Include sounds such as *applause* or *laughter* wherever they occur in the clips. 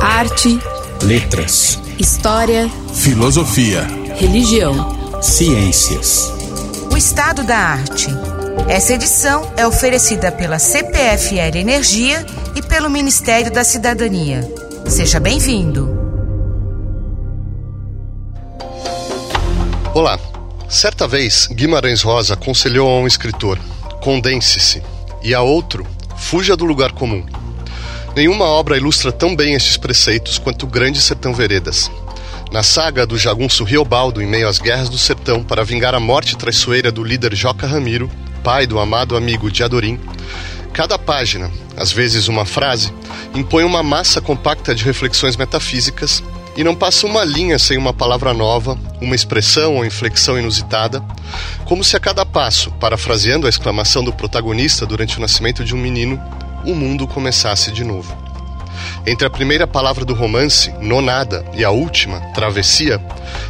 Arte, letras, história, filosofia, religião, ciências. O estado da arte. Essa edição é oferecida pela CPFL Energia e pelo Ministério da Cidadania. Seja bem-vindo. Olá. Certa vez, Guimarães Rosa aconselhou a um escritor: condense-se, e a outro: fuja do lugar comum. Nenhuma obra ilustra tão bem estes preceitos quanto o Grande Sertão Veredas. Na saga do jagunço Riobaldo em meio às guerras do sertão para vingar a morte traiçoeira do líder Joca Ramiro, pai do amado amigo Diadorim, cada página, às vezes uma frase, impõe uma massa compacta de reflexões metafísicas e não passa uma linha sem uma palavra nova, uma expressão ou inflexão inusitada, como se a cada passo, parafraseando a exclamação do protagonista durante o nascimento de um menino, o mundo começasse de novo. Entre a primeira palavra do romance, nonada, e a última, travessia,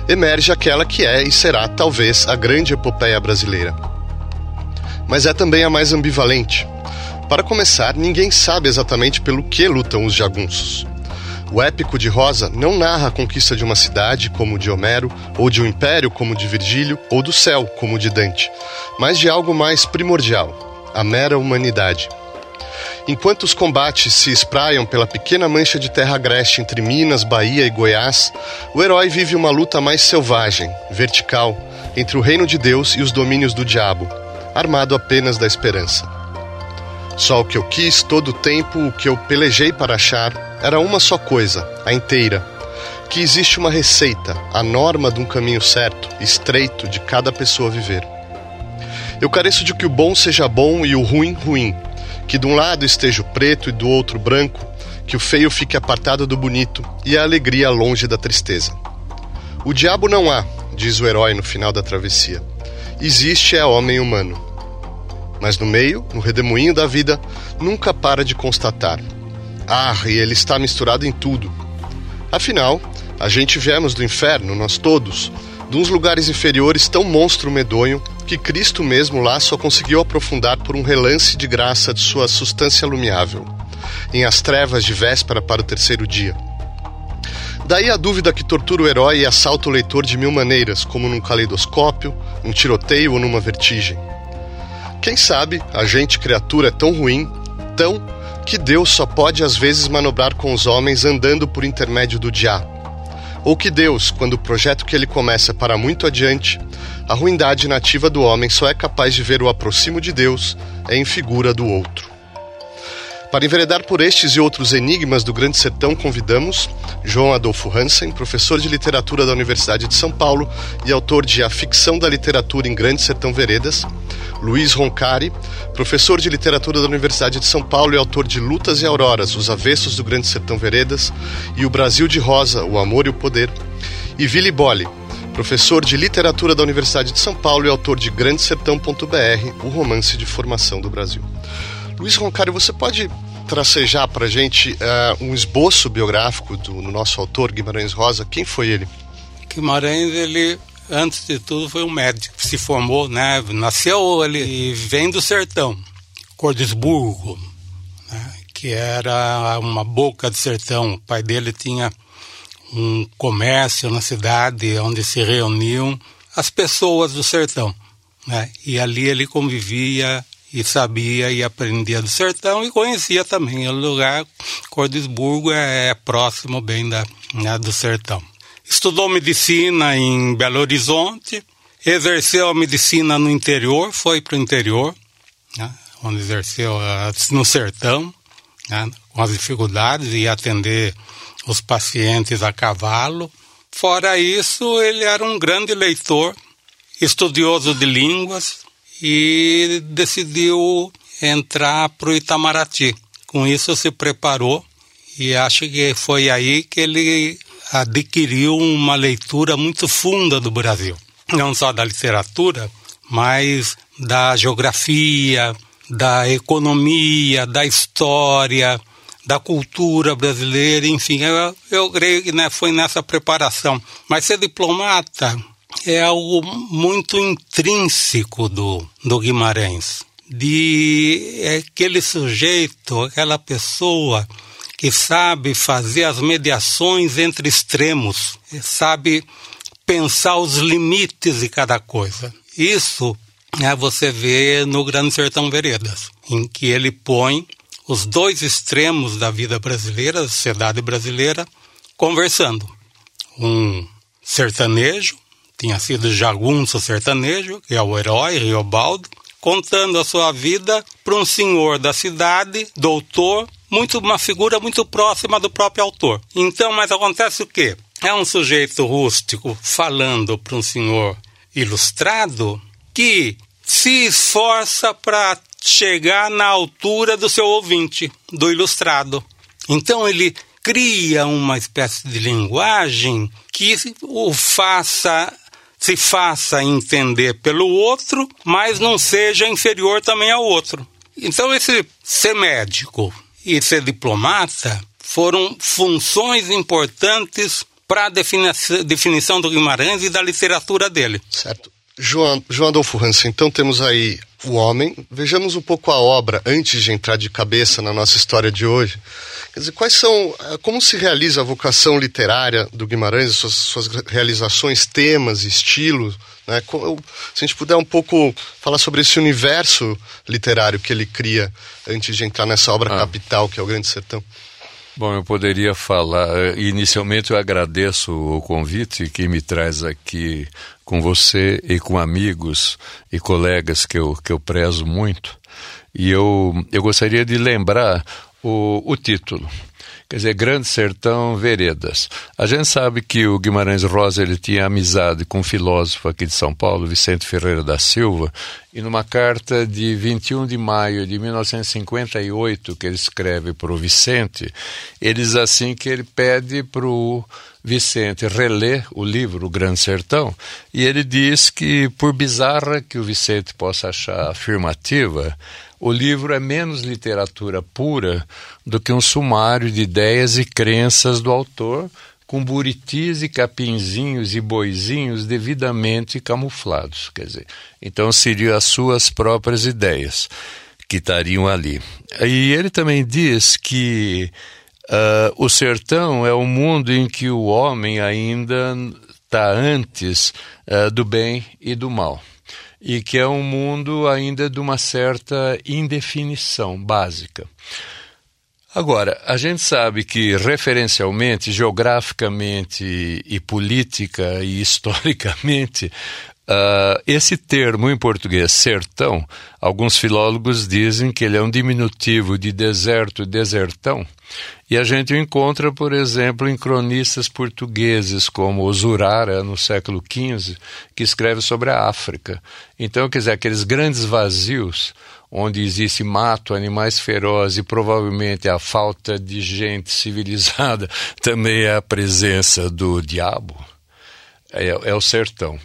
emerge aquela que é e será, talvez, a grande epopeia brasileira. Mas é também a mais ambivalente. Para começar, ninguém sabe exatamente pelo que lutam os jagunços. O épico de Rosa não narra a conquista de uma cidade, como de Homero, ou de um império, como de Virgílio, ou do céu, como de Dante, mas de algo mais primordial, a mera humanidade. Enquanto os combates se espraiam pela pequena mancha de terra agreste entre Minas, Bahia e Goiás, o herói vive uma luta mais selvagem, vertical, entre o reino de Deus e os domínios do diabo, armado apenas da esperança. Só o que eu quis todo o tempo, o que eu pelejei para achar, era uma só coisa, a inteira. Que existe uma receita, a norma de um caminho certo, estreito de cada pessoa viver. Eu careço de que o bom seja bom e o ruim, ruim, que de um lado esteja o preto e do outro branco, que o feio fique apartado do bonito e a alegria longe da tristeza. O diabo não há, diz o herói no final da travessia. Existe é homem humano. Mas no meio, no redemoinho da vida, nunca para de constatar. Ah, e ele está misturado em tudo. Afinal, a gente viemos do inferno, nós todos, uns lugares inferiores tão monstro medonho que Cristo mesmo lá só conseguiu aprofundar por um relance de graça de sua substância lumiável, em as trevas de véspera para o terceiro dia. Daí a dúvida que tortura o herói e assalta o leitor de mil maneiras, como num caleidoscópio, num tiroteio ou numa vertigem. Quem sabe a gente criatura é tão ruim, tão que Deus só pode às vezes manobrar com os homens andando por intermédio do diabo ou que Deus, quando o projeto que ele começa para muito adiante, a ruindade nativa do homem só é capaz de ver o aproximo de Deus é em figura do outro. Para enveredar por estes e outros enigmas do Grande Sertão, convidamos João Adolfo Hansen, professor de literatura da Universidade de São Paulo e autor de A Ficção da Literatura em Grande Sertão Veredas, Luiz Roncari, professor de literatura da Universidade de São Paulo e autor de Lutas e Auroras, Os Avessos do Grande Sertão Veredas e O Brasil de Rosa, O Amor e o Poder, e Vili Bolli, professor de literatura da Universidade de São Paulo e autor de Grande Sertão.br, o romance de formação do Brasil. Luiz Roncari, você pode tracejar para a gente uh, um esboço biográfico do nosso autor, Guimarães Rosa? Quem foi ele? Guimarães, ele, antes de tudo, foi um médico. Se formou, né? Nasceu ele e vem do sertão, Cordesburgo, né, que era uma boca de sertão. O pai dele tinha um comércio na cidade onde se reuniam as pessoas do sertão. Né? E ali ele convivia e sabia e aprendia do sertão e conhecia também o lugar. Cordesburgo é, próximo bem da, né, do sertão. Estudou medicina em Belo Horizonte, exerceu a medicina no interior, foi para o interior, né, onde exerceu no sertão, né, com as dificuldades de atender os pacientes a cavalo. Fora isso, ele era um grande leitor, estudioso de línguas, e decidiu entrar para o Itamaraty. Com isso se preparou e acho que foi aí que ele adquiriu uma leitura muito funda do Brasil. Não só da literatura, mas da geografia, da economia, da história, da cultura brasileira, enfim, eu, eu creio que né, foi nessa preparação. Mas ser diplomata é algo muito intrínseco do, do Guimarães. De aquele sujeito, aquela pessoa que que sabe fazer as mediações entre extremos, sabe pensar os limites de cada coisa. Isso é, você vê no Grande Sertão Veredas, em que ele põe os dois extremos da vida brasileira, da sociedade brasileira, conversando. Um sertanejo, tinha sido jagunço sertanejo, que é o herói Riobaldo, contando a sua vida para um senhor da cidade, doutor, muito uma figura muito próxima do próprio autor. Então, mas acontece o quê? É um sujeito rústico falando para um senhor ilustrado que se esforça para chegar na altura do seu ouvinte, do ilustrado. Então ele cria uma espécie de linguagem que o faça se faça entender pelo outro, mas não seja inferior também ao outro. Então esse ser médico e ser diplomata foram funções importantes para a definição do Guimarães e da literatura dele. Certo. João, João Adolfo Hansen, então temos aí o homem. Vejamos um pouco a obra antes de entrar de cabeça na nossa história de hoje. Quer dizer, quais são, eh, como se realiza a vocação literária do Guimarães, suas, suas realizações, temas, estilos, né? Se a gente puder um pouco falar sobre esse universo literário que ele cria antes de entrar nessa obra ah. capital que é o Grande Sertão. Bom, eu poderia falar. Eh, inicialmente, eu agradeço o convite que me traz aqui com você e com amigos e colegas que eu, que eu prezo muito. E eu, eu gostaria de lembrar o, o título. Quer dizer, Grande Sertão, Veredas. A gente sabe que o Guimarães Rosa ele tinha amizade com um filósofo aqui de São Paulo, Vicente Ferreira da Silva, e numa carta de 21 de maio de 1958 que ele escreve para o Vicente, ele diz assim que ele pede para o Vicente reler o livro O Grande Sertão, e ele diz que, por bizarra que o Vicente possa achar afirmativa, o livro é menos literatura pura do que um sumário de ideias e crenças do autor, com buritis e capinzinhos e boizinhos devidamente camuflados. Quer dizer, então seriam as suas próprias ideias que estariam ali. E ele também diz que uh, o sertão é o mundo em que o homem ainda está antes uh, do bem e do mal e que é um mundo ainda de uma certa indefinição básica. Agora, a gente sabe que referencialmente, geograficamente e política e *laughs* historicamente, uh, esse termo em português, sertão, alguns filólogos dizem que ele é um diminutivo de deserto, desertão, e a gente o encontra, por exemplo, em cronistas portugueses como Zurara, no século XV, que escreve sobre a África. Então, quer dizer, aqueles grandes vazios onde existe mato, animais ferozes e provavelmente a falta de gente *laughs* civilizada também é a presença do diabo, é, é o sertão.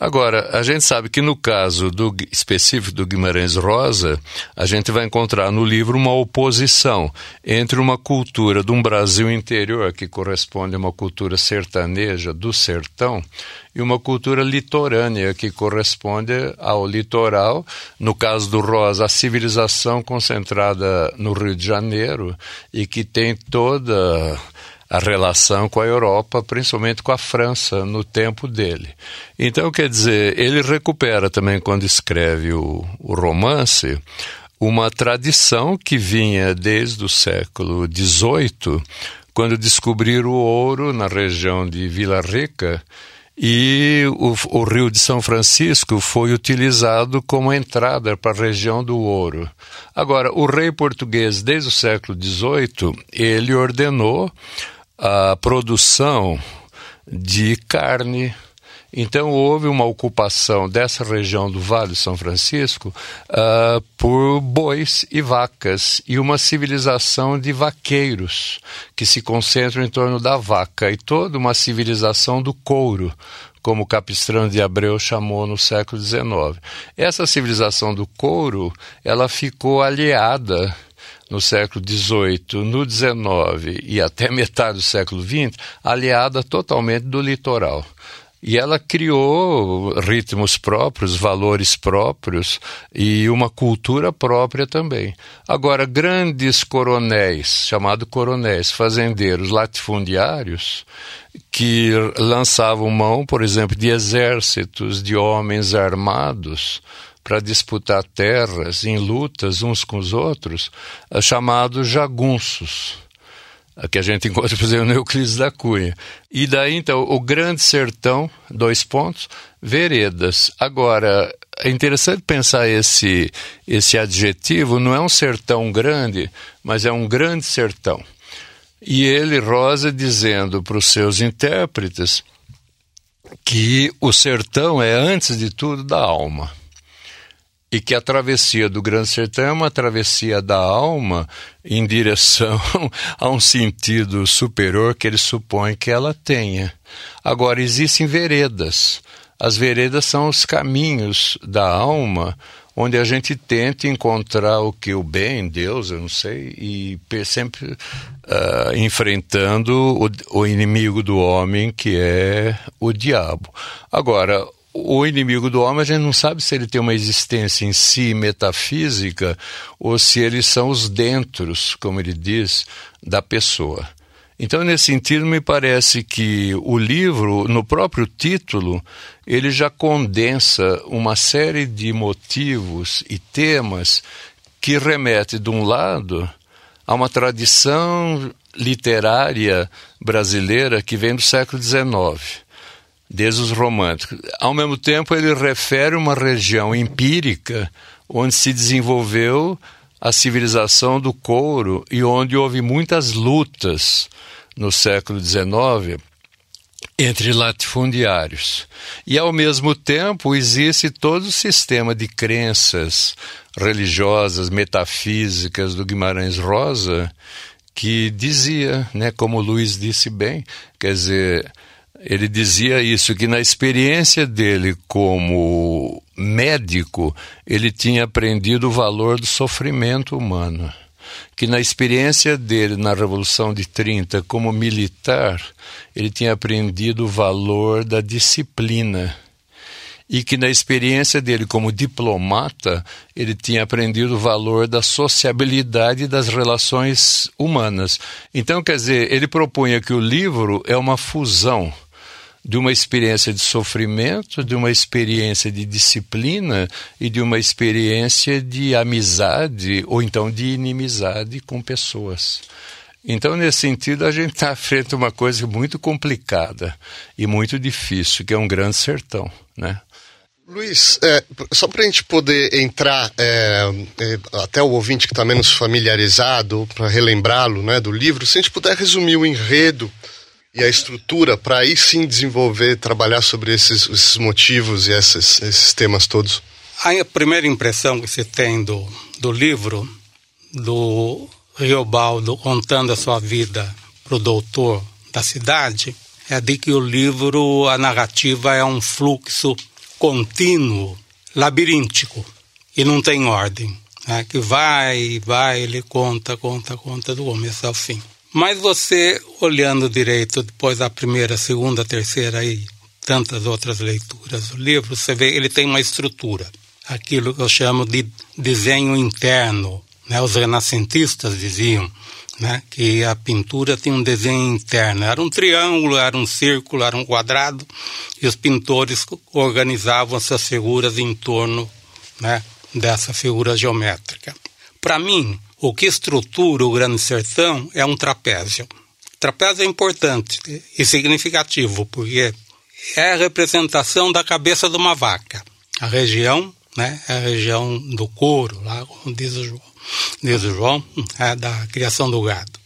Agora, a gente sabe que no caso do, específico do Guimarães Rosa, a gente vai encontrar no livro uma oposição entre uma cultura de um Brasil interior, que corresponde a uma cultura sertaneja do sertão, e uma cultura litorânea, que corresponde ao litoral, no caso do Rosa, a civilização concentrada no Rio de Janeiro e que tem toda a relação com a Europa, principalmente com a França, no tempo dele. Então, quer dizer, ele recupera também, quando escreve o, o romance, uma tradição que vinha desde o século XVIII, quando descobriram o ouro na região de Vila Rica e o, o, Rio de São Francisco foi utilizado como entrada para a região do ouro. Agora, o rei português, desde o século XVIII, ele ordenou a produção de carne. Então houve uma ocupação dessa região do Vale de São Francisco uh, por bois e vacas e uma civilização de vaqueiros que se concentram em torno da vaca e toda uma civilização do couro, como Capistrano de Abreu chamou no século XIX. Essa civilização do couro, ela ficou aliada no século XVIII, no XIX e até metade do século XX, aliada totalmente do litoral. E ela criou ritmos próprios, valores próprios e uma cultura própria também. Agora, grandes coronéis, chamados coronéis, fazendeiros, latifundiários, que lançavam mão, por exemplo, de exércitos de homens armados para disputar terras em lutas uns com os outros, chamados jagunços que a gente *laughs* encontra, por exemplo, no Euclides da Cunha. E daí, então, o Grande Sertão, dois pontos, veredas. Agora, é interessante pensar esse, esse adjetivo, não é um sertão grande, mas é um grande sertão. E ele, Rosa, dizendo para os seus intérpretes que o sertão é, antes de tudo, da alma e que a travessia do Grande Sertão é uma travessia da alma em direção *laughs* a um sentido superior que ele supõe que ela tenha. Agora, existem veredas. As veredas são os caminhos da alma onde a gente tenta encontrar o que o bem, Deus, eu não sei, e sempre uh, enfrentando o, o inimigo do homem, que é o diabo. Agora, o inimigo do homem, a gente não sabe se ele tem uma existência em si metafísica ou se eles são os dentros, como ele diz, da pessoa. Então, nesse sentido, me parece que o livro, no próprio título, ele já condensa uma série de motivos e temas que remete, de um lado, a uma tradição literária brasileira que vem do século XIX desde os românticos. Ao mesmo tempo, ele refere uma região empírica onde se desenvolveu a civilização do couro e onde houve muitas lutas no século XIX entre latifundiários. E, ao mesmo tempo, existe todo o sistema de crenças religiosas, metafísicas do Guimarães Rosa, que dizia, né, como Luiz disse bem, quer dizer, ele dizia isso, que na experiência dele como médico, ele tinha aprendido o valor do sofrimento humano. Que na experiência dele na Revolução de 30 como militar, ele tinha aprendido o valor da disciplina e que na experiência dele como diplomata, ele tinha aprendido o valor da sociabilidade das relações humanas. Então, quer dizer, ele propunha que o livro é uma fusão de uma experiência de sofrimento, de uma experiência de disciplina e de uma experiência de amizade ou então de inimizade com pessoas. Então, nesse sentido, a gente *laughs* está frente a uma coisa muito complicada e muito difícil, que é um grande sertão, né? Luiz, é, só para a gente poder entrar, é, é, até o ouvinte que está menos familiarizado, para relembrá-lo né, do livro, se a gente puder resumir o enredo e a estrutura para aí sim desenvolver, trabalhar sobre esses, esses motivos e esses, esses temas todos? A primeira impressão que você tem do, do livro, do Riobaldo contando a sua vida para o doutor da cidade, é de que o livro, a narrativa é um fluxo contínuo, labiríntico, e não tem ordem. Né? Que vai, vai, ele conta, conta, conta do começo ao fim. Mas você, olhando direito, depois da primeira, segunda, terceira e tantas outras leituras do livro, você vê ele tem uma estrutura. Aquilo que eu chamo de desenho interno. Né? Os renascentistas diziam né? que a pintura tem um desenho interno. Era um triângulo, era um círculo, era um quadrado, e os pintores organizavam essas figuras em torno né? dessa figura geométrica. Para mim, o que estrutura o Grande Sertão é um trapézio. Trapézio é importante e significativo, porque é a representação da cabeça de uma vaca. A região, né, é a região do couro, lá diz o João, diz o João é da criação do gado.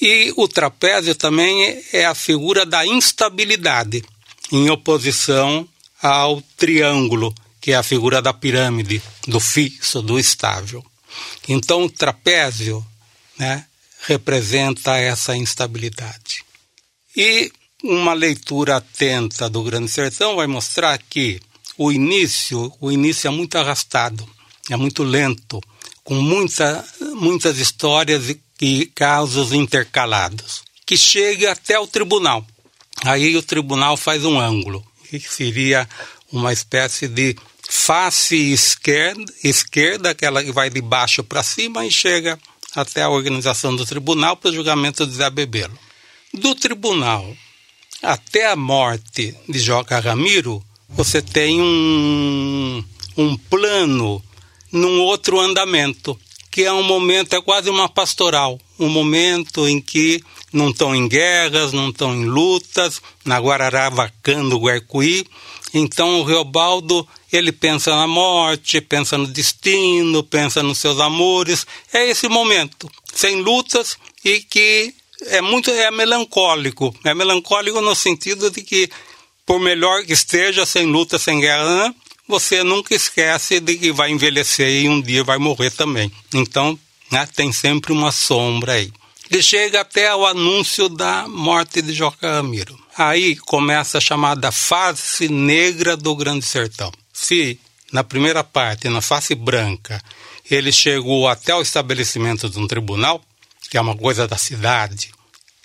E o trapézio também é a figura da instabilidade, em oposição ao triângulo, que é a figura da pirâmide, do fixo, do estável. Então, o trapézio né, representa essa instabilidade. E uma leitura atenta do Grande Sertão vai mostrar que o início, o início é muito arrastado, é muito lento, com muita, muitas histórias e casos intercalados, que chega até o tribunal. Aí o tribunal faz um ângulo, que seria uma espécie de face esquerda, esquerda aquela que vai de baixo para cima e chega até a organização do tribunal para o julgamento de Zé Bebelo. Do tribunal até a morte de Joca Ramiro, você tem um, um plano num outro andamento, que é um momento, é quase uma pastoral, um momento em que não estão em guerras, não estão em lutas, na Guararava, Cando, Guarcuí. Então o Reobaldo, ele pensa na morte, pensa no destino, pensa nos seus amores. É esse momento, sem lutas e que é muito é melancólico. É melancólico no sentido de que por melhor que esteja, sem luta, sem guerra, você nunca esquece de que vai envelhecer e um dia vai morrer também. Então, né, tem sempre uma sombra aí. E chega até o anúncio da morte de Joca Ramiro. Aí começa a chamada face negra do Grande Sertão. Se na primeira parte, na face branca, ele chegou até o estabelecimento de um tribunal, que é uma coisa da cidade,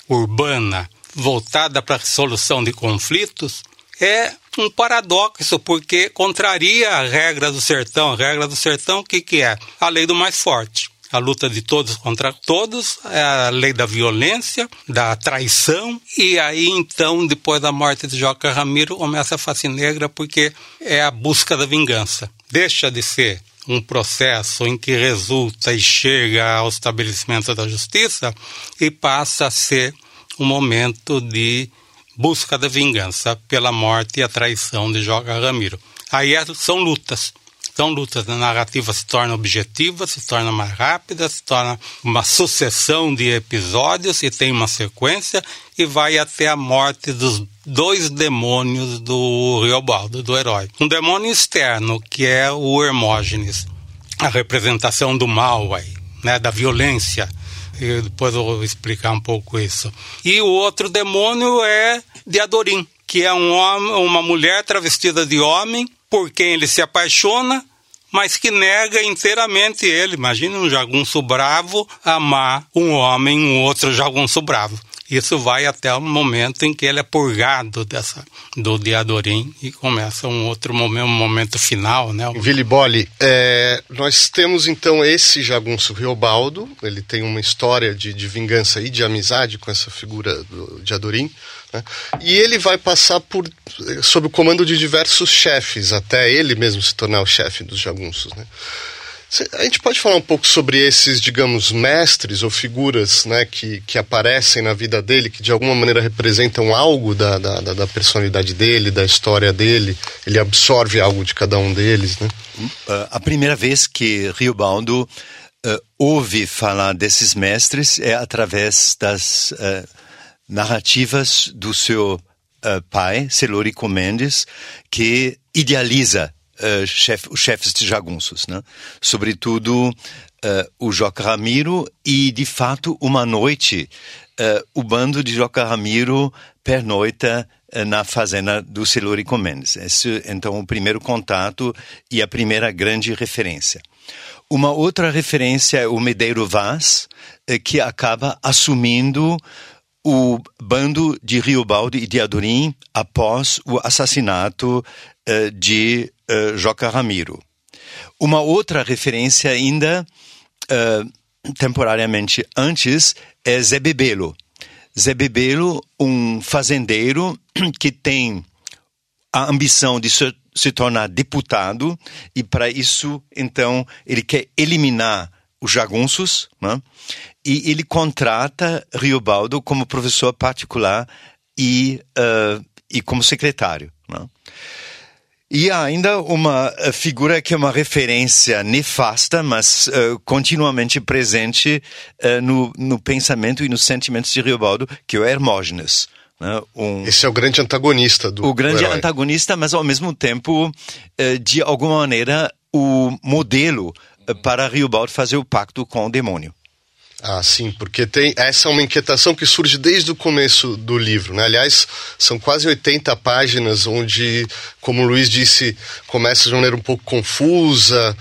urbana, voltada para a solução de conflitos, é um paradoxo, porque contraria a regra do sertão. A regra do sertão, o que, que é? A lei do mais forte. A luta de todos contra todos, é a lei da violência, da traição, e aí então, depois da morte de Joca Ramiro, começa a face negra porque é a busca da vingança. Deixa de ser um processo em que resulta e chega ao estabelecimento da justiça e passa a ser um momento de busca da vingança pela morte e a traição de Joga Ramiro. Aí é, são lutas. São lutas. A narrativa se torna objetiva, se torna mais rápida, se torna uma sucessão de episódios e tem uma sequência e vai até a morte dos dois demônios do Riobaldo, do herói. Um demônio externo, que é o Hermógenes, a representação do mal aí, né, da violência, e depois eu vou explicar um pouco isso. E o outro demônio é de Adorim, que é um homem, uma mulher travestida de homem, por quem ele se apaixona, mas que nega inteiramente ele. Imagina um jagunço bravo amar um homem, um outro jagunço bravo. Isso vai até o momento em que ele é purgado dessa, do Diadorim e começa um outro momento, um momento final, né? Vili Boli, é, nós temos então esse jagunço Riobaldo, ele tem uma história de, de vingança e de amizade com essa figura do Diadorim, né? e ele vai passar por sob o comando de diversos chefes, até ele mesmo se tornar o chefe dos jagunços, né? A gente pode falar um pouco sobre esses, digamos, mestres ou figuras né, que, que aparecem na vida dele, que de alguma maneira representam algo da, da, da personalidade dele, da história dele, ele absorve algo de cada um deles, né? Uh, a primeira vez que Riobaldo uh, ouve falar desses mestres é através das uh, narrativas do seu pai, Celorico Mendes, que idealiza uh, chef, os chefes de jagunços, né? sobretudo uh, o Joca Ramiro e, de fato, uma noite uh, o bando de Joca Ramiro pernoita na fazenda do Celurico Mendes. Esse, então, o primeiro contato e a primeira grande referência. Uma outra referência é o Medeiro Vaz, que acaba assumindo o bando de Riobaldo e de Adorim após o assassinato de uh, Joca Ramiro. Uma outra referência ainda, uh, temporariamente antes, é Zé Bebelo. Zé Bebelo, um fazendeiro *clears throat* que tem a ambição de se, se tornar deputado e para isso, então, ele quer eliminar os jagunços né? e ele contrata Riobaldo como professor particular e, uh, e como secretário. Né? E há ainda uma eh, figura que é uma referência nefasta, mas uh, continuamente presente uh, no, no, pensamento e nos sentimentos de Riobaldo, que é o Hermógenes. Né? Um, Esse é o grande antagonista do O grande do antagonista, mas ao mesmo tempo, uh, de alguma maneira, o modelo para Riobaldo fazer o pacto com o demônio. Ah, sim, porque tem essa é uma inquietação que surge desde o começo do livro. Né? Aliás, são quase 80 páginas onde, como o Luiz disse, começa de maneira um pouco confusa.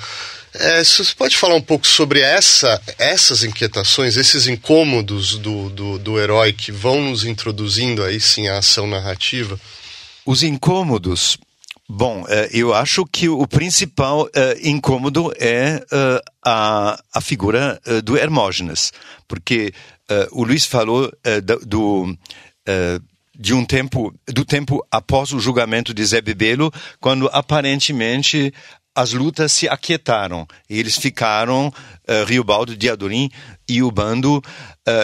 É, você pode falar um pouco sobre essa, essas inquietações, esses incômodos do, do, do herói que vão nos introduzindo aí sim a ação narrativa? Os incômodos. Bom, eh, eu acho que o principal eh, incômodo é eh, a, a figura do Hermógenes, porque o Luiz falou do, de um tempo do tempo após o julgamento de Zé Bebelo, quando aparentemente as lutas se aquietaram. E eles ficaram, Riobaldo, Diadorim e o bando,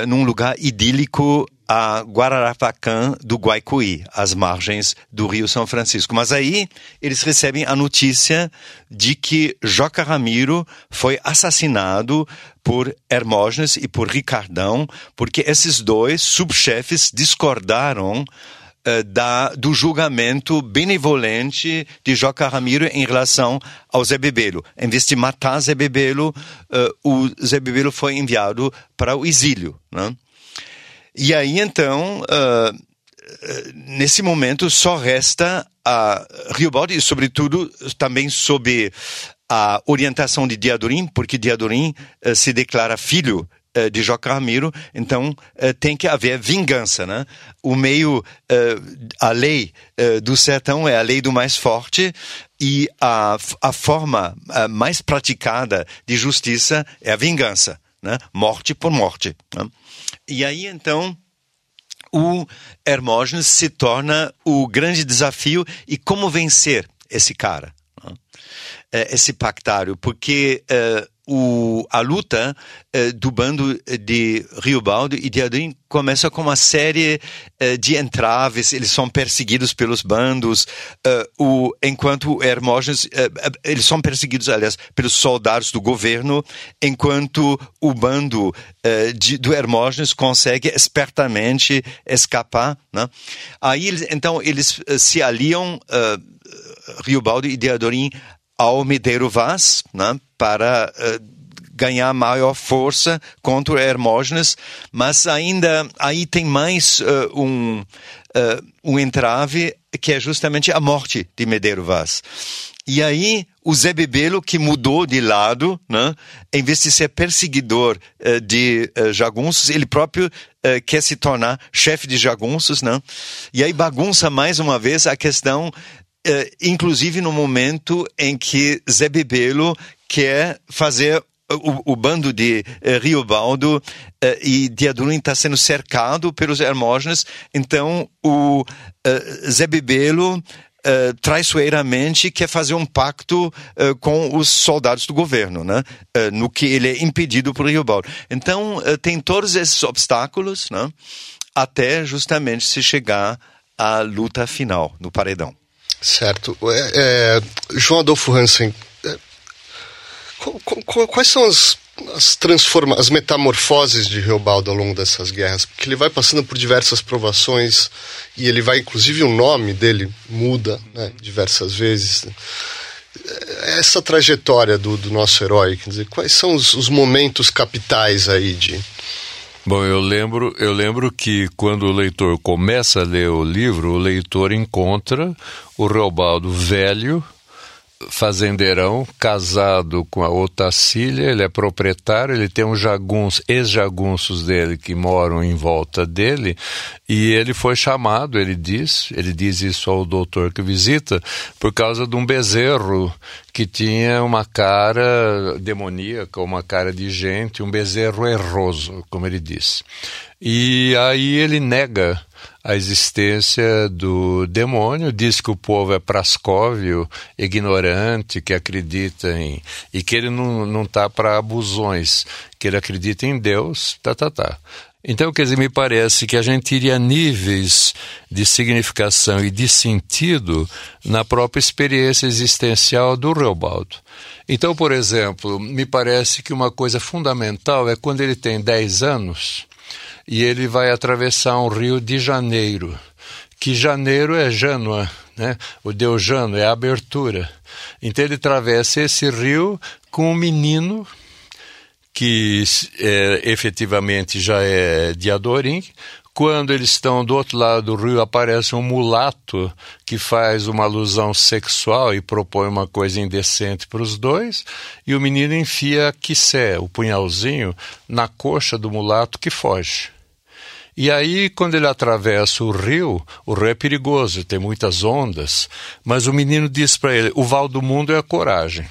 num lugar idílico a Guararapacã do Guaicuí, às margens do Rio São Francisco. Mas aí eles recebem a notícia de que Joca Ramiro foi assassinado por Hermógenes e por Ricardão, porque esses dois subchefes discordaram uh, da, do julgamento benevolente de Joca Ramiro em relação ao Zé Bebelo. Em vez de matar Zé Bebelo, uh, o Zé Bebelo foi enviado para o exílio. Né? E aí então, uh, nesse momento, só resta a Riobaldi, e sobretudo também sob a orientação de Diadorim, porque Diadorim uh, se declara filho de Joca Ramiro, então tem que haver vingança, né? O meio, a lei do sertão é a lei do mais forte e a, a forma mais praticada de justiça é a vingança, né? Morte por morte. Né? E aí então o Hermógenes se torna o grande desafio e como vencer esse cara, né? É, esse pactário, porque uh, o, a luta uh, do bando de Riobaldo e de Adrim começa com uma série uh, de entraves, eles são perseguidos pelos bandos, uh, o, enquanto Hermógenes, eles são perseguidos, aliás, pelos soldados do governo, enquanto o bando de, do Hermógenes consegue espertamente escapar. Né? Aí, então, eles se aliam, Riobaldo e Deodorim, ao Medeiro Vaz, né, para uh, ganhar maior força contra Hermógenes, mas ainda aí tem mais uh, um, uh, um entrave que é justamente a morte de Medeiro Vaz. E aí o Zé Bebelo, que mudou de lado, né, em vez de ser perseguidor uh, de jagunços, ele próprio quer se tornar chefe de jagunços. Né? E aí bagunça mais uma vez a questão inclusive no momento em que Zé Bebelo quer fazer o, o bando de uh, Riobaldo uh, e Diadurim está sendo cercado pelos Hermógenes, então o uh, Zé Bebelo Uh, traiçoeiramente quer fazer um pacto com os soldados do governo, né? No que ele é impedido por Riobaldo. Então, tem todos esses obstáculos, né? Até justamente se chegar à luta final, no paredão. Certo. É, é, João Adolfo Hansen, é, quais são as, as, transforma as metamorfoses de Reobaldo ao longo dessas guerras? Porque ele vai passando por diversas provações e ele vai, inclusive, o nome dele muda né, diversas vezes. Essa trajetória do, do nosso herói, quer dizer, quais são os, os momentos capitais aí de, Bom, eu lembro, eu lembro que quando o leitor começa a ler o livro, o leitor encontra o Reobaldo velho, fazendeirão, casado com a Otacília, ele é proprietário, ele tem um jagunço, ex-jagunços dele que moram em volta dele, e ele foi chamado, ele diz, ele diz isso ao doutor que visita, por causa de um bezerro que tinha uma cara demoníaca, uma cara de gente, um bezerro erroso, como ele diz. E aí ele nega a existência do demônio, diz que o povo é prascóvio, ignorante, que acredita em. e que ele não está para abusões, que ele acredita em Deus, tá, tá, tá. Então, quer dizer, me parece que a gente iria a níveis de significação e de sentido na própria experiência existencial do Reobaldo. Então, por exemplo, me parece que uma coisa fundamental é quando ele tem 10 anos e ele vai atravessar um rio de janeiro, que janeiro é Jânua, né? o deus Jano é a abertura. Então ele atravessa esse rio com um menino que é, efetivamente já é de Adorim, Quando eles estão do outro lado do rio, aparece um mulato que faz uma alusão sexual e propõe uma coisa indecente para os dois, e o menino enfia quissé, o punhalzinho, na coxa do mulato que foge. E aí, quando ele atravessa o rio, o rio é perigoso, tem muitas ondas, mas o menino diz para ele: o val do mundo é a coragem.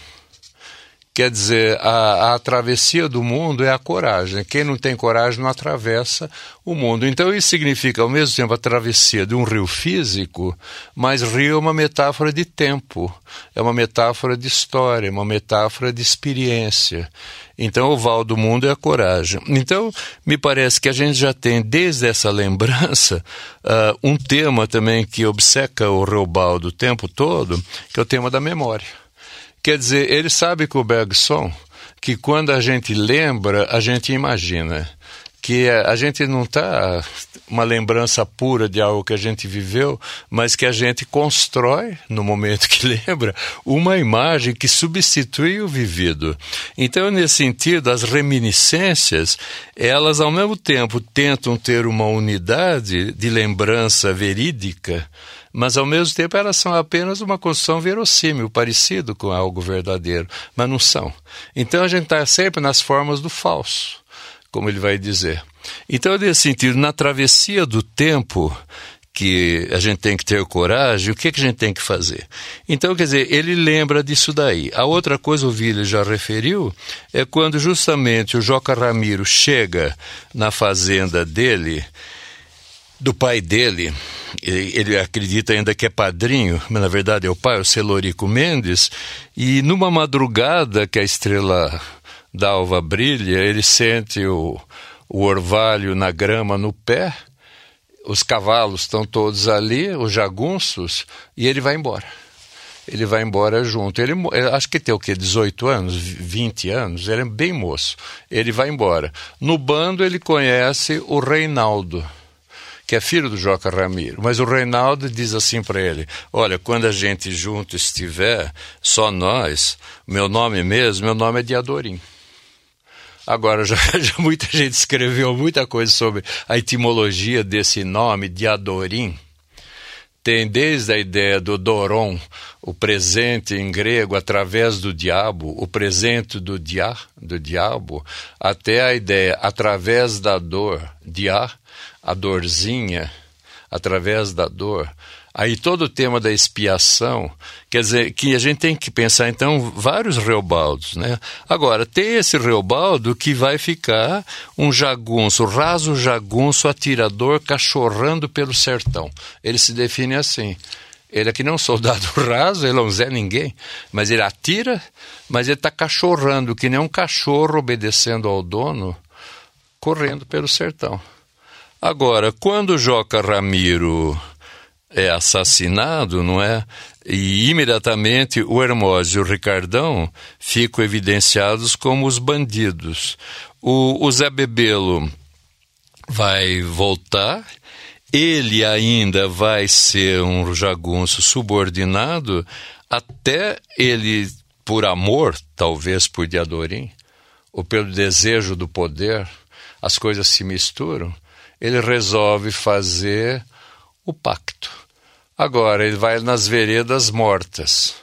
Quer dizer, a, a, travessia do mundo é a coragem. Quem não tem coragem não atravessa o mundo. Então, isso significa, ao mesmo tempo, a travessia de um rio físico, mas rio é uma metáfora de tempo, é uma metáfora de história, é uma metáfora de experiência. Então, o val do mundo é a coragem. Então, me parece que a gente já tem, desde essa lembrança, uh, *laughs* um tema também que obceca o Reobaldo o tempo todo, que é o tema da memória. Quer dizer, ele sabe que o Bergson, que quando a gente lembra, a gente imagina. Que a gente não está uma lembrança pura de algo que a gente viveu, mas que a gente constrói, no momento que *laughs* lembra, uma imagem que substitui o vivido. Então, nesse sentido, as reminiscências, elas ao mesmo tempo tentam ter uma unidade de lembrança verídica, mas ao mesmo tempo elas são apenas uma construção verossímil, parecido com algo verdadeiro, mas não são. Então a gente está sempre nas formas do falso, como ele vai dizer. Então, nesse sentido, na travessia do tempo, que a gente tem que ter coragem, o que, que a gente tem que fazer? Então, quer dizer, ele lembra disso daí. A outra coisa, o Vila já referiu, é quando justamente o Joca Ramiro chega na fazenda dele do pai dele, ele acredita ainda que é padrinho, mas na verdade é o pai, o Celorico Mendes, e numa madrugada que a estrela d'alva brilha, ele sente o, o orvalho na grama no pé, os cavalos estão todos ali, os jagunços, e ele vai embora. Ele vai embora junto. Ele acho que tem o quê? 18 anos, 20 anos, ele é bem moço. Ele vai embora. No bando ele conhece o Reinaldo que é filho do Joca Ramiro. Mas o Reinaldo diz assim para ele: Olha, quando a gente junto estiver, só nós, meu nome mesmo, meu nome é Diadorim. Agora, *laughs* já, já, muita gente escreveu muita coisa sobre a etimologia desse nome, Diadorim. Tem desde a ideia do Doron, o presente em grego através do diabo, o presente do dia, do diabo, até a ideia através da dor, dia, a dorzinha, através da dor. Aí todo o tema da expiação, quer dizer, que a gente tem que pensar, então, vários reobaldos, né? Agora, tem esse reobaldo que vai ficar um jagunço, raso jagunço, atirador, cachorrando pelo sertão. Ele se define assim. Ele é que não é um soldado *laughs* raso, ele não é Ninguém, mas ele atira, mas ele está cachorrando, que nem um cachorro obedecendo ao dono, correndo pelo sertão. Agora, quando Joca Ramiro é assassinado, não é? E imediatamente o Hermósio e o Ricardão ficam evidenciados como os bandidos. O, o Zé Bebelo vai voltar, ele ainda vai ser um jagunço subordinado até ele, por amor, talvez por Diadorim, ou pelo desejo do poder, as coisas se misturam ele resolve fazer o pacto. Agora, ele vai nas veredas mortas,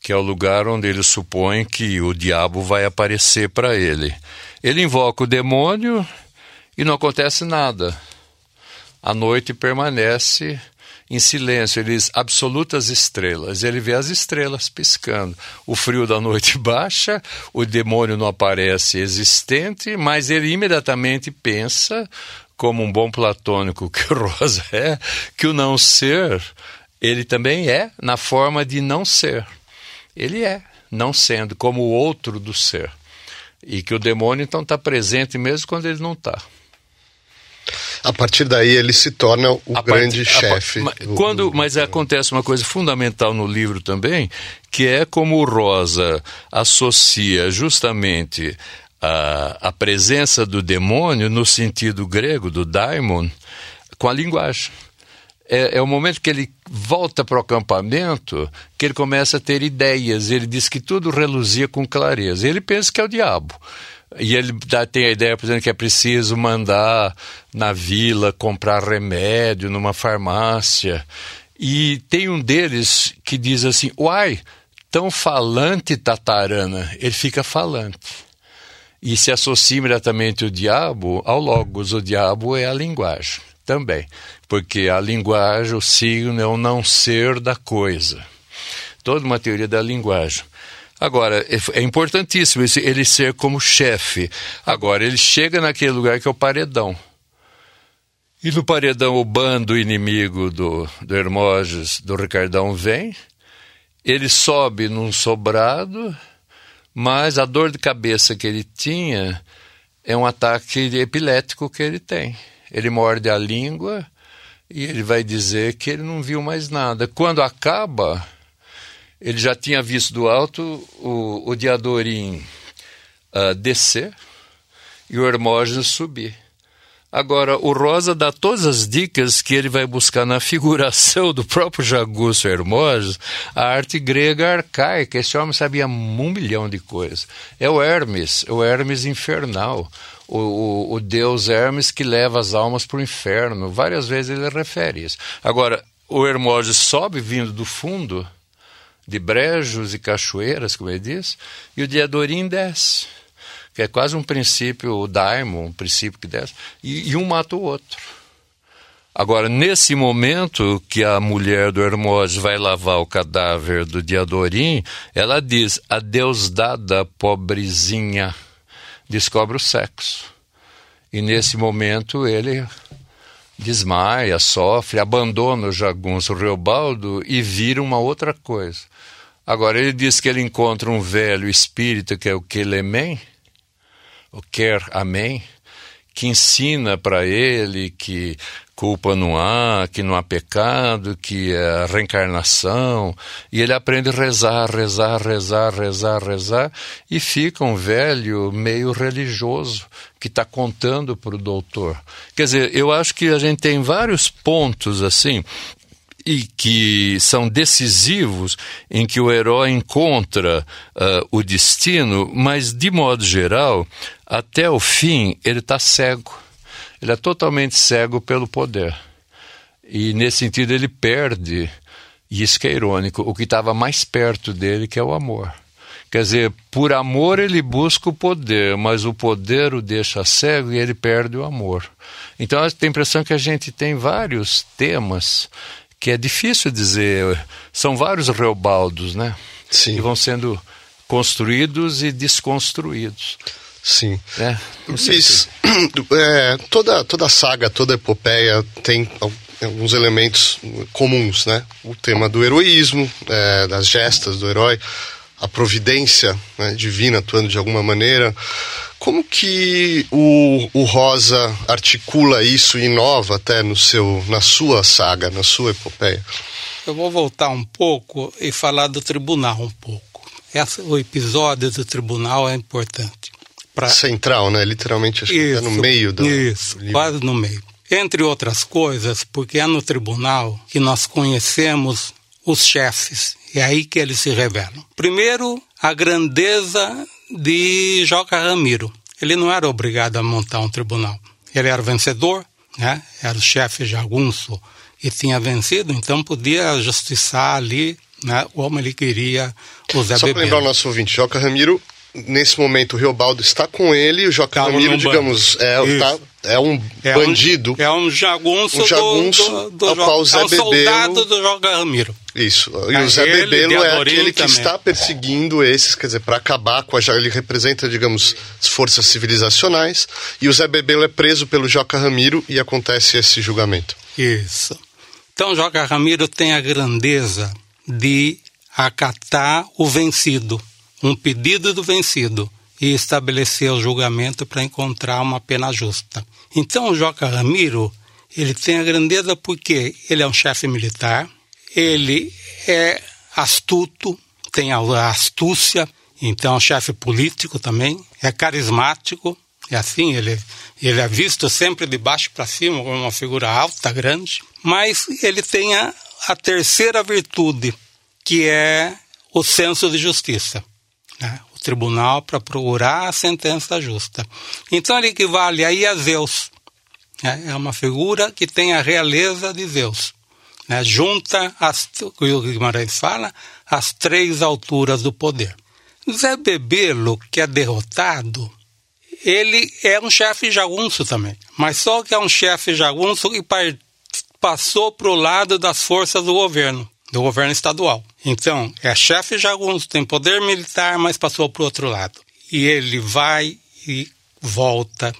que é o lugar onde ele supõe que o diabo vai aparecer para ele. Ele invoca o demônio e não acontece nada. A noite permanece em silêncio, ele diz absolutas estrelas. Ele vê as estrelas piscando. O frio da noite *laughs* baixa, o demônio não aparece existente, mas ele imediatamente pensa como um bom platônico *laughs* que Rosa é, que o não ser, ele também é na forma de não ser. Ele é, não sendo, como o outro do ser. E que o demônio então está presente mesmo quando ele não está. A partir daí ele se torna o a grande part... chefe. Mas, quando, mas acontece uma coisa fundamental no livro também, que é como o Rosa associa justamente a, a presença do demônio, no sentido grego, do daimon, com a linguagem. É, é, o momento que ele volta para o acampamento que ele começa a ter ideias. Ele diz que tudo reluzia com clareza. Ele pensa que é o diabo. E ele dá, tem a ideia, por exemplo, que é preciso mandar na vila comprar remédio numa farmácia. E tem um deles que diz assim: Uai, tão falante tatarana. Ele fica falante. E se associa imediatamente o diabo ao logos. O diabo é a linguagem também. Porque a linguagem, o signo é o não ser da coisa. Toda uma teoria da linguagem. Agora, é, é importantíssimo ele ser como chefe. Agora, ele chega naquele lugar que é o paredão. E no paredão, o bando inimigo do, do Hermógenes, do Ricardão, vem. Ele sobe num sobrado, mas a dor de cabeça que ele tinha é um ataque epilético que ele tem. Ele morde a língua e ele vai dizer que ele não viu mais nada. Quando acaba, ele já tinha visto do alto o, o Diadorim uh, descer e o Hermógenes subir. Agora, o Rosa dá todas as dicas que ele vai buscar na figuração do próprio Jagusso Hermógenes, a arte grega arcaica. Esse homem sabia um milhão de coisas. É o Hermes, o Hermes infernal. O, o, o deus Hermes que leva as almas para o inferno. Várias vezes ele refere isso. Agora, o Hermógenes sobe vindo do fundo de brejos e cachoeiras, como ele diz, e o Diadorim desce, que é quase um princípio, o daimon, um princípio que desce, e, e um mata o outro. Agora, nesse momento que a mulher do Hermógenes vai lavar o cadáver do Diadorim, ela diz, adeus dada, pobrezinha, descobre o sexo. E nesse momento ele desmaia, sofre, abandona o jagunço Reobaldo e vira uma outra coisa. Agora, ele diz que ele encontra um velho espírito que é o Kelemen, o Quer Amém, que ensina para ele que culpa não há, que não há pecado, que é reencarnação, e ele aprende a rezar, rezar, rezar, rezar, rezar, e fica um velho meio religioso que está contando para o doutor. Quer dizer, eu acho que a gente tem vários pontos assim e que são decisivos em que o herói encontra uh, o destino, mas de modo geral, até o fim, ele está cego. Ele é totalmente cego pelo poder. E nesse sentido ele perde, e isso que é irônico, o que estava mais perto dele, que é o amor. Quer dizer, por amor ele busca o poder, mas o poder o deixa cego e ele perde o amor. Então eu tenho a impressão que a gente tem vários temas que é difícil dizer, são vários reobaldos, né? Sim. Que vão sendo construídos e desconstruídos. Sim. É, *clears throat* é, toda, toda saga, toda epopeia tem alguns elementos comuns, né? O tema do heroísmo, é, das gestas do herói, a providência né, divina atuando de alguma maneira. Como que o, o Rosa articula isso e inova até no seu, na sua saga, na sua epopeia? Eu vou voltar um pouco e falar do tribunal um pouco. Essa, o episódio do tribunal é importante. Pra... Central, né? Literalmente, acho isso, que é no meio do. Isso, do quase no meio. Entre outras coisas, porque é no tribunal que nós conhecemos os chefes. É aí que eles se revelam. Primeiro, a grandeza de Joca Ramiro. Ele não era obrigado a montar um tribunal. Ele era vencedor, né? era o chefe jagunço e tinha vencido, então podia justiçar ali né, como ele queria o Zé Só para lembrar o nosso ouvinte, Joca Ramiro nesse momento o Riobaldo está com ele e o Joca Tava Ramiro, digamos, é, tá, é um é bandido. Um, é um jagunço, um jagunço do, do, do ao qual o Zé é um Bebelo... soldado do Joca Ramiro. Isso. E o Zé ele, Bebelo é aquele que também. está perseguindo esses, quer dizer, para acabar com a... Ele representa, digamos, as forças civilizacionais. E o Zé Bebelo é preso pelo Joca Ramiro e acontece esse julgamento. Isso. Então, Joca Ramiro tem a grandeza de acatar o vencido um pedido do vencido e estabelecer o julgamento para encontrar uma pena justa. Então, o Joca Ramiro, ele tem a grandeza porque ele é um chefe militar, ele é astuto, tem a astúcia, então é chefe político também, é carismático, é assim, ele, ele é visto sempre de baixo para cima como uma figura alta, grande, mas ele tem a, a terceira virtude, que é o senso de justiça. Né? tribunal para procurar a sentença justa. Então ele equivale aí a Zeus. Né? É uma figura que tem a realeza de Zeus. Né? Junta, as, o Guimarães fala, as três alturas do poder. Zé Bebelo, que é derrotado, ele é um chefe jagunço também, mas só que é um chefe jagunço que passou para o lado das forças do governo, do governo estadual. Então, é chefe jagunço, tem poder militar, mas passou para o outro lado. E ele vai e volta.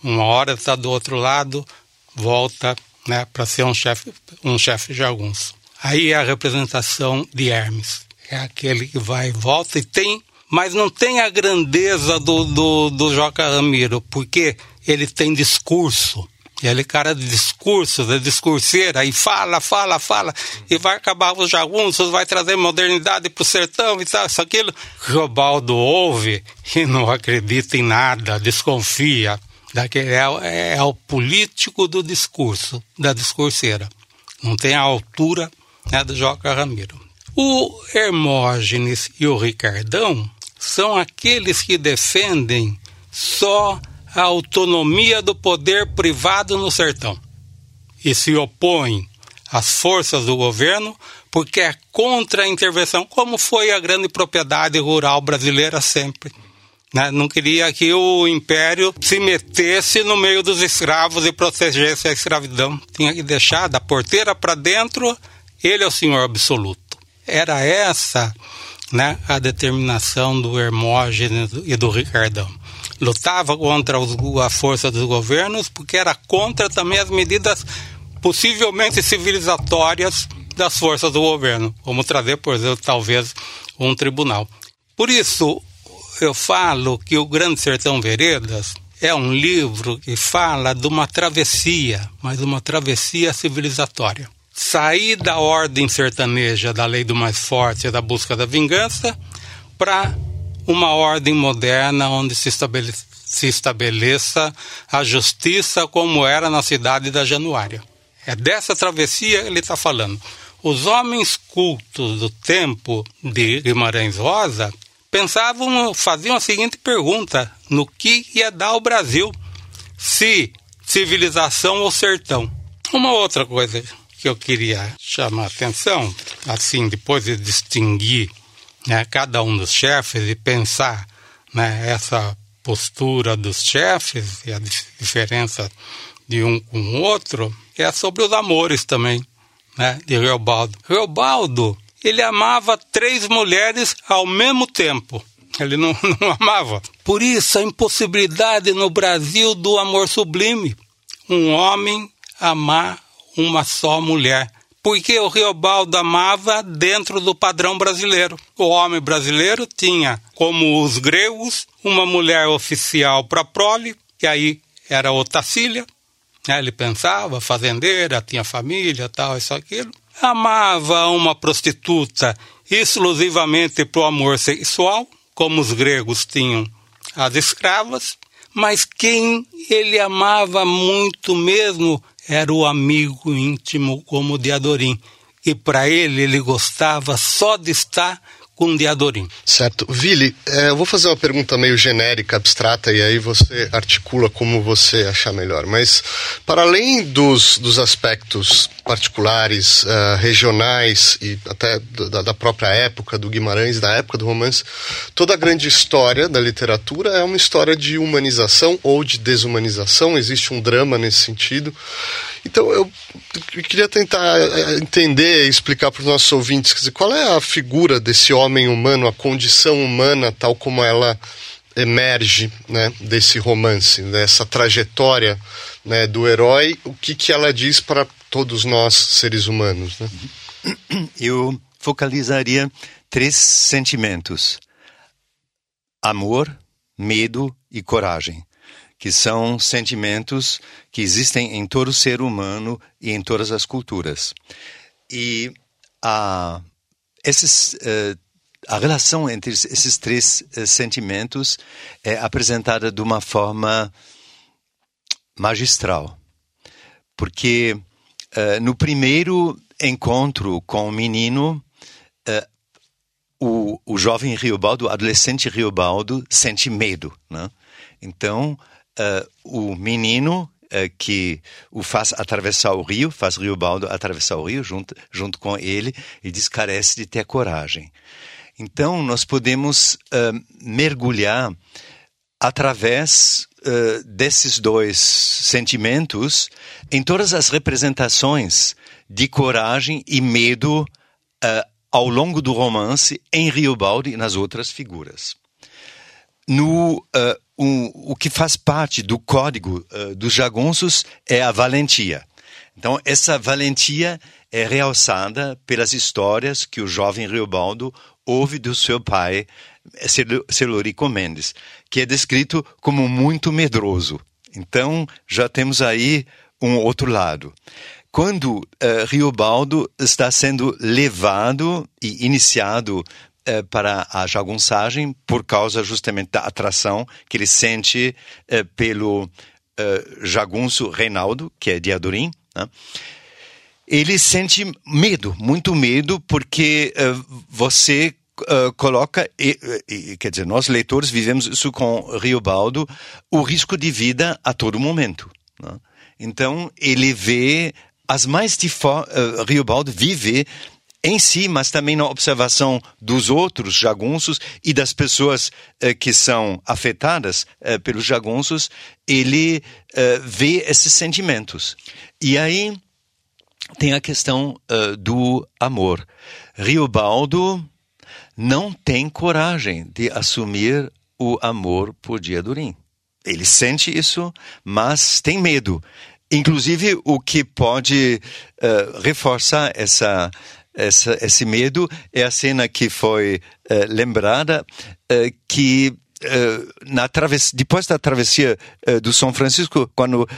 Uma hora está do outro lado, volta né, para ser um chefe um chefe jagunço. Aí é a representação de Hermes. É aquele que vai e volta e tem mas não tem a grandeza do, do, do Joca Ramiro, porque ele tem discurso. Ele é cara de discurso, de discurseira, e fala, fala, fala, e vai acabar os jagunços, vai trazer modernidade para o sertão e tal, isso, aquilo. Robaldo ouve e não acredita em nada, desconfia. Daquele, é, é o político do discurso, da discurseira. Não tem a altura né, do Joca Ramiro. O Hermógenes e o Ricardão são aqueles que defendem só a autonomia do poder privado no sertão e se opõem às forças do governo porque é contra a intervenção, como foi a grande propriedade rural brasileira sempre. Né? Não queria que o império se metesse no meio dos escravos e protegesse a escravidão. Tinha que deixar da porteira para dentro, ele é o senhor absoluto. Era essa né, a determinação do Hermógenes e do Ricardão. Lutava contra os, a força dos governos porque era contra também as medidas possivelmente civilizatórias das forças do governo, como trazer, por exemplo, talvez um tribunal. Por isso, eu falo que o Grande Sertão Veredas é um livro que fala de uma travessia, mas uma travessia civilizatória sair da ordem sertaneja da lei do mais forte da busca da vingança para uma ordem moderna onde se, estabeleça, se estabeleça a justiça como era na cidade da Januária. É dessa travessia que ele está falando. Os homens cultos do tempo de Guimarães Rosa pensavam, faziam a seguinte pergunta: no que ia dar o Brasil? Se civilização ou sertão? Uma outra coisa que eu queria chamar a atenção, assim, depois de distinguir né, cada um dos chefes e pensar né, essa postura dos chefes e a diferença de um com o outro, é sobre os amores também, né, de Reobaldo. Reobaldo, ele amava três mulheres ao mesmo tempo. Ele não, *laughs* não amava. Por isso, a impossibilidade no Brasil do amor sublime. Um homem amar uma só mulher. Porque o Riobaldo amava dentro do padrão brasileiro. O homem brasileiro tinha, como os gregos, uma mulher oficial para prole, que aí era Otacília. Né? Ele pensava, fazendeira, tinha família, tal, isso, aquilo. Amava uma prostituta exclusivamente para o amor sexual, como os gregos tinham as escravas. Mas quem ele amava muito mesmo era o amigo íntimo como de Adorim. E para ele, ele gostava só de estar com Diadorim. Certo. Vili, é, eu vou fazer uma pergunta meio genérica, abstrata, e aí você articula como você achar melhor. Mas, para além dos, dos aspectos particulares, uh, regionais e até da, da, própria época do Guimarães, da época do romance, toda a grande história da literatura é uma história de humanização ou de desumanização, existe um drama nesse sentido. Então, eu queria tentar eh, entender e explicar para os nossos ouvintes qual é a figura desse homem humano, a condição humana, tal como ela emerge né, desse romance, dessa trajetória né, do herói, o que, que ela diz para todos nós, seres humanos. Né? *clears throat* Eu focalizaria três sentimentos: amor, medo e coragem que são sentimentos que existem em todo ser humano e em todas as culturas. E a, esses, uh, a relação entre esses três uh, sentimentos é apresentada de uma forma magistral. Porque uh, no primeiro encontro com o menino, o, o jovem Riobaldo, o adolescente Riobaldo, sente medo. Né? Então, uh, o menino uh, que o faz atravessar o rio, faz Riobaldo atravessar o rio junto, junto com ele, e diz carece de ter coragem. Então, nós podemos uh, mergulhar através uh, desses dois sentimentos em todas as representações de coragem e medo uh, ao longo do romance em Riobaldi e nas outras figuras. No, uh, um, o que faz parte do código dos jagunços é a valentia. Então, essa valentia é realçada pelas histórias que o jovem Riobaldo ouve do seu pai, Celurico Mendes, que é descrito como muito medroso. Então, já temos aí um outro lado. Quando uh, Riobaldo está sendo levado e iniciado uh, para a jagunçagem por causa justamente da atração que ele sente uh, pelo jagunço Reinaldo, que é de Adorim, né? Ele sente medo, muito medo, porque você Uh, coloca, e, e, quer dizer, nós leitores vivemos isso com Riobaldo, o risco de vida a todo momento. Né? Então, ele vê as mais de uh, Riobaldo vive em si, mas também na observação dos outros jagunços e das pessoas uh, que são afetadas uh, pelos jagunços, ele uh, vê esses sentimentos. E aí tem a questão do amor. Riobaldo não tem coragem de assumir o amor por Diadorim. Ele sente isso, mas tem medo. Inclusive, o que pode uh, reforçar essa, essa, esse medo é a cena que foi uh, lembrada, uh, que na travessia, depois da travessia do São Francisco, quando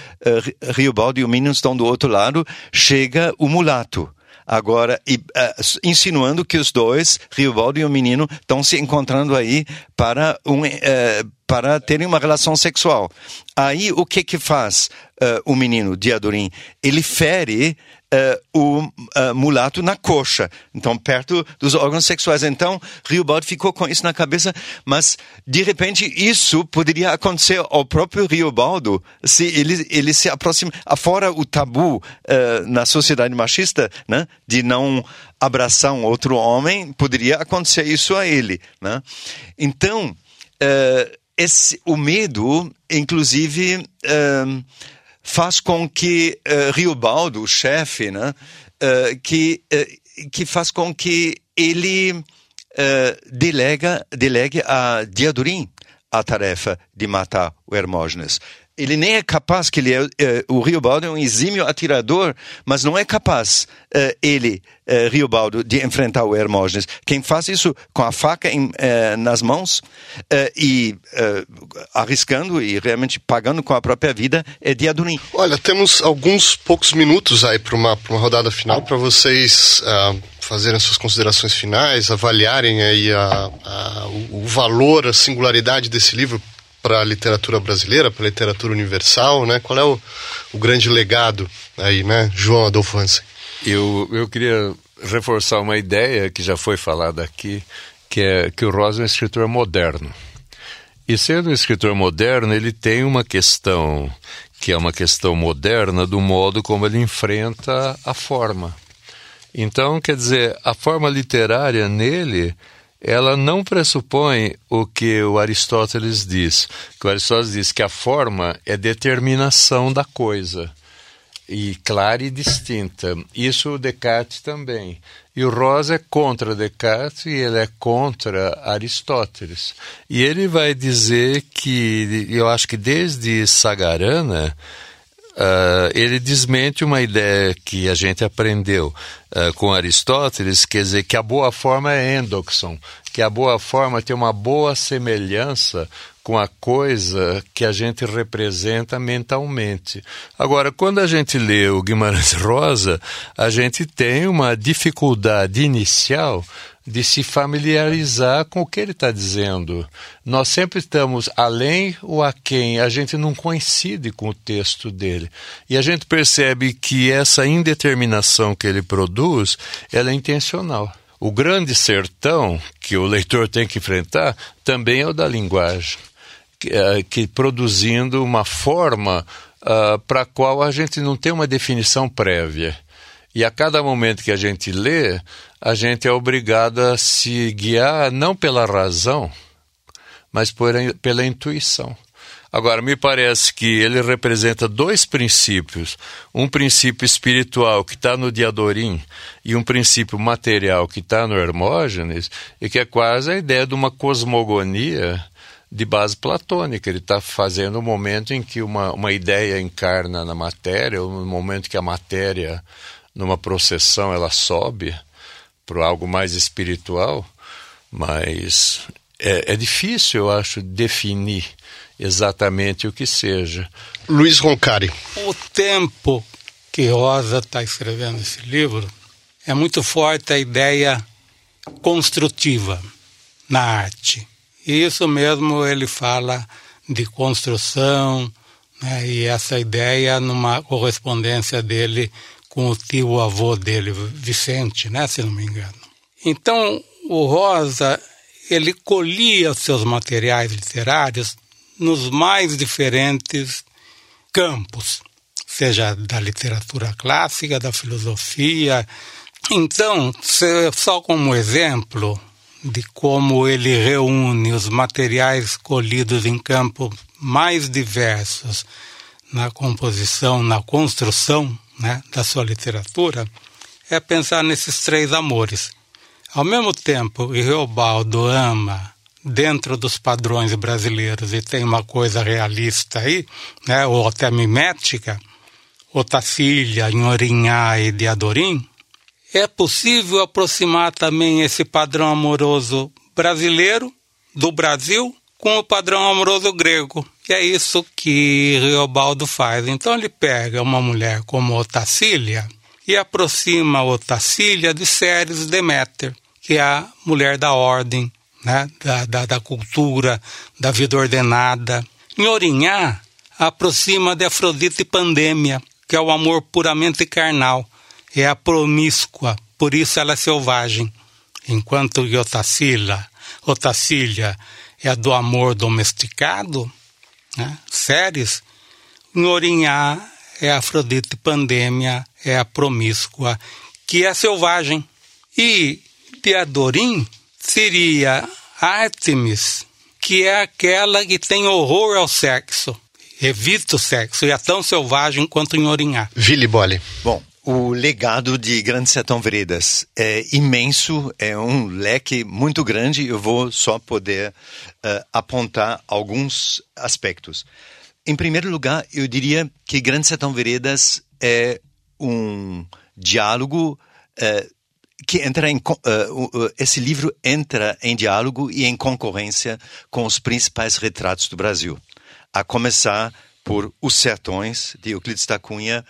Rio Balde e o menino estão do outro lado, chega o mulato. Agora, e, uh, insinuando que os dois, Riobaldo e o menino, estão se encontrando aí para, um, uh, para terem uma relação sexual. Aí, o que que faz uh, o menino, Diadorim? Ele fere uh, o uh, mulato na coxa, então perto dos órgãos sexuais. Então, Riobaldo ficou com isso na cabeça, mas de repente isso poderia acontecer ao próprio Riobaldo se ele, ele se aproxima, afora o tabu uh, na sociedade machista, né, de não abraçar um outro homem, poderia acontecer isso a ele, né? Então, esse, o medo, inclusive, faz com que uh, Riobaldo, o chefe, né, uh, que, uh, que faz com que ele delega, delegue a Diadorim a tarefa de matar o Hermógenes ele nem é capaz, que ele é, é, o é um exímio atirador, mas não é capaz é, ele, é, Riobaldo, de enfrentar o Hermógenes. Quem faz isso com a faca em, é, nas mãos é, e é, arriscando e realmente pagando com a própria vida é Diadorim. Olha, temos alguns poucos minutos aí para uma, uma rodada final para vocês uh, fazerem suas considerações finais, avaliarem aí a, a, o valor, a singularidade desse livro para a literatura brasileira, para a literatura universal, né? Qual é o, o grande legado aí, né, João Adolfo Hansen? Eu, eu queria reforçar uma ideia que já foi falada aqui, que é que o Rosa é um escritor moderno. E sendo um escritor moderno, ele tem uma questão que é uma questão moderna do modo como ele enfrenta a forma. Então, quer dizer, a forma literária nele ela não pressupõe o que o Aristóteles diz. Que o Aristóteles diz que a forma é determinação da coisa e clara e distinta. Isso o Descartes também. E o Rosa é contra Descartes e ele é contra Aristóteles. E ele vai dizer que, eu acho que desde Sagarana, Uh, ele desmente uma ideia que a gente aprendeu uh, com Aristóteles, quer dizer que a boa forma é endoxon, que a boa forma tem uma boa semelhança com a coisa que a gente representa mentalmente. Agora, quando a gente lê o Guimarães Rosa, a gente tem uma dificuldade inicial de se familiarizar com o que ele está dizendo. Nós sempre estamos além ou aquém, a gente não coincide com o texto dele. E a gente percebe que essa indeterminação que ele produz, ela é intencional. O grande sertão que o leitor tem que enfrentar também é o da linguagem, que, uh, que produzindo uma forma uh, para a qual a gente não tem uma definição prévia. E a cada momento que a gente lê, a gente é obrigado a se guiar não pela razão, mas por, pela intuição. Agora, me parece que ele representa dois princípios: um princípio espiritual que está no Diadorim e um princípio material que está no Hermógenes, e que é quase a ideia de uma cosmogonia de base platônica. Ele está fazendo o um momento em que uma, uma ideia encarna na matéria, o um momento que a matéria, numa processão, ela sobe para algo mais espiritual, mas é, é difícil, eu acho, definir exatamente o que seja. Luiz Roncari. O tempo que Rosa está escrevendo esse livro é muito forte a ideia construtiva na arte. E isso mesmo ele fala de construção, né, e essa ideia numa correspondência dele com o tio avô dele, Vicente, né, se não me engano. Então, o Rosa, ele colhia seus materiais literários nos mais diferentes campos, seja da literatura clássica, da filosofia. Então, só como exemplo de como ele reúne os materiais colhidos em campos mais diversos na composição, na construção né, da sua literatura, é pensar nesses três amores. Ao mesmo tempo que Reobaldo ama dentro dos padrões brasileiros e tem uma coisa realista aí, né, ou até mimética, Otacília, Inhorinhá e Diadorim, é possível aproximar também esse padrão amoroso brasileiro, do Brasil, com o padrão amoroso grego. E é isso que Riobaldo faz. Então ele pega uma mulher como Otacília e aproxima Otacília de Ceres Deméter, que é a mulher da ordem, né, da, da, da cultura, da vida ordenada. Em Orinhá, aproxima de Afrodite Pandemia, que é o amor puramente carnal, é a promíscua, por isso ela é selvagem. Enquanto Otacília, Otacília é a do amor domesticado, né, Ceres, em Orinhá é a Afrodite Pandemia, é a promíscua, que é selvagem. E Teodorim seria Artemis, que é aquela que tem horror ao sexo, evita o sexo e é tão selvagem quanto em Orinhá. Vili Bolle. Bom, o legado de Grande Sertão Veredas é imenso, é um leque muito grande. Eu vou só poder uh, apontar alguns aspectos. Em primeiro lugar, eu diria que Grande Sertão Veredas é um diálogo uh, que entra em, uh, esse livro entra em diálogo e em concorrência com os principais retratos do Brasil, a começar por Os Sertões de Euclides da Cunha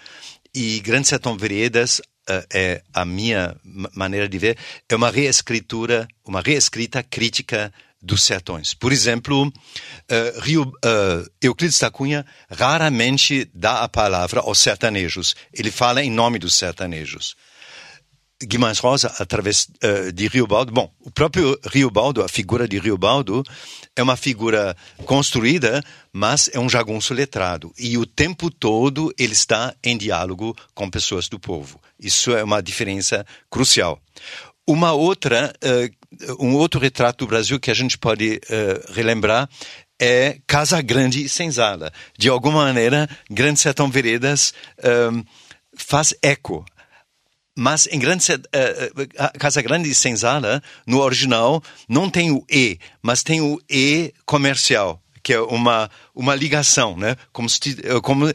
e Grande Sertão Veredas uh, é a minha maneira de ver é uma reescritura, uma reescrita crítica dos sertões. Por exemplo, uh, Rio, uh, Euclides da Cunha raramente dá a palavra aos sertanejos. Ele fala em nome dos sertanejos. Guimarães Rosa através uh, de Riobaldo. Bom, o próprio Riobaldo, a figura de Riobaldo, é uma figura construída, mas é um jagunço letrado. E o tempo todo ele está em diálogo com pessoas do povo. Isso é uma diferença crucial. Uma outra, uh, um outro retrato do Brasil que a gente pode uh, relembrar é Casa Grande e Senzala. De alguma maneira, Grande Sertão Veredas faz eco mas em grande, uh, Casa Grande e Senzala, no original, não tem o E, mas tem o E comercial, que é uma, uma ligação, né? como se, eh, como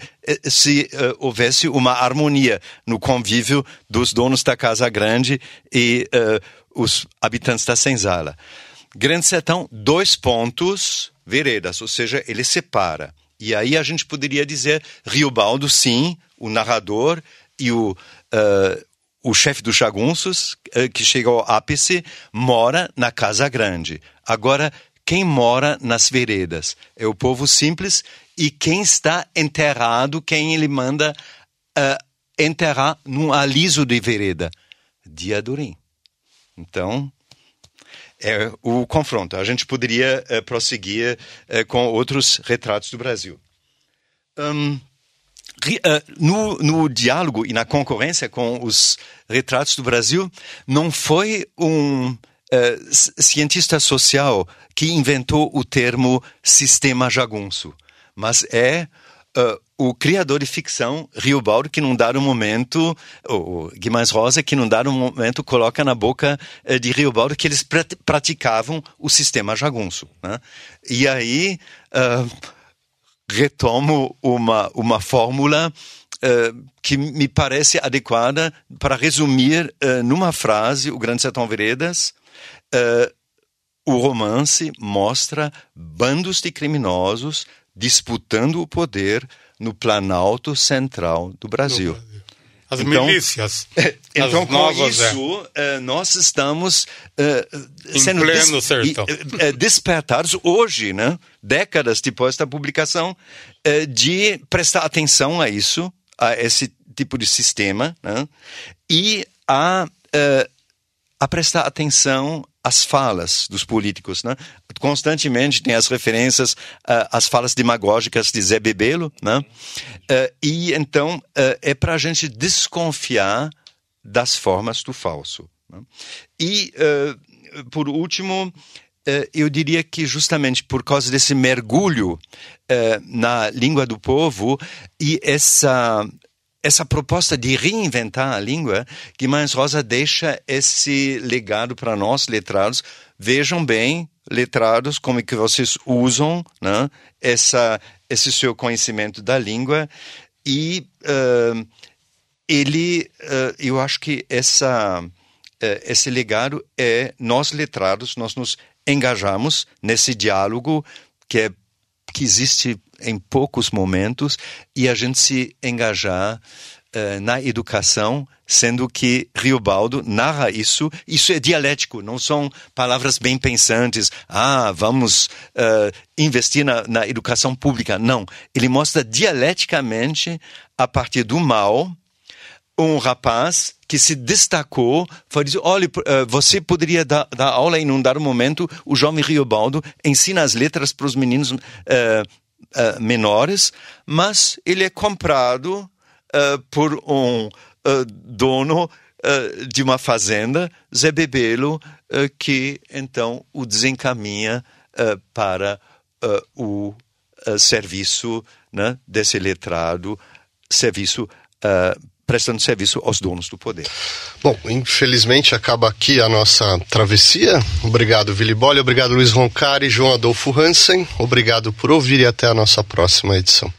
se uh, houvesse uma harmonia no convívio dos donos da Casa Grande e uh, os habitantes da Senzala. Grande Sertão, dois pontos, veredas, ou seja, ele separa. E aí a gente poderia dizer Riobaldo, sim, o narrador, e o, uh, o chefe dos jagunços, eh, que chega ao ápice, mora na Casa Grande. Agora, quem mora nas veredas? É o povo simples e quem está enterrado, quem ele manda uh, enterrar num aliso de vereda? Diadorim. Então, é o confronto. A gente poderia uh, prosseguir uh, com outros retratos do Brasil. Um, no, no, diálogo e na concorrência com os retratos do Brasil, não foi um cientista social que inventou o termo sistema jagunço, mas é o criador de ficção, Riobaldo, que num dado momento, o Guimarães Rosa, que num dado momento coloca na boca eh, de Riobaldo que eles praticavam o sistema jagunço. Né? E aí uh, retomo uma, uma fórmula uh, que me parece adequada para resumir uh, numa frase o Grande Sertão Veredas. o romance mostra bandos de criminosos disputando o poder no Planalto Central do Brasil. As então, milícias. *laughs* Então, com novas, isso, é. nós estamos uh, sendo pleno sertão. despertados hoje, né, décadas depois da publicação, uh, de prestar atenção a isso, a esse tipo de sistema, né, e a, a prestar atenção as falas dos políticos, né? Constantemente tem as referências uh, às falas demagógicas de Zé Bebelo, né? Uh, e então uh, é para a gente desconfiar das formas do falso. Né? E por último, eu diria que justamente por causa desse mergulho na língua do povo e essa essa proposta de reinventar a língua, Guimarães Rosa deixa esse legado para nós, letrados. Vejam bem, letrados, como é que vocês usam né, essa, esse seu conhecimento da língua. E uh, ele, uh, eu acho que essa, uh, esse legado é nós, letrados, nós nos engajamos nesse diálogo que, é, que existe em poucos momentos e a gente se engajar uh, na educação, sendo que Riobaldo narra isso. Isso é dialético, não são palavras bem pensantes. Ah, vamos uh, investir na, na educação pública. Não. Ele mostra dialeticamente, a partir do mal, um rapaz que se destacou, foi dizer, olha, eh, você poderia dar, dar aula em um dado momento, o jovem Riobaldo ensina as letras para os meninos uh, uh, menores, mas ele é comprado uh, por um dono de uma fazenda, Zé Bebelo, que então o desencaminha para o serviço né, desse letrado, serviço prestando serviço aos donos do poder. Bom, infelizmente acaba aqui a nossa travessia. Obrigado, Vili Bolle, obrigado, Luiz Roncari, João Adolfo Hansen. Obrigado por ouvir e até a nossa próxima edição.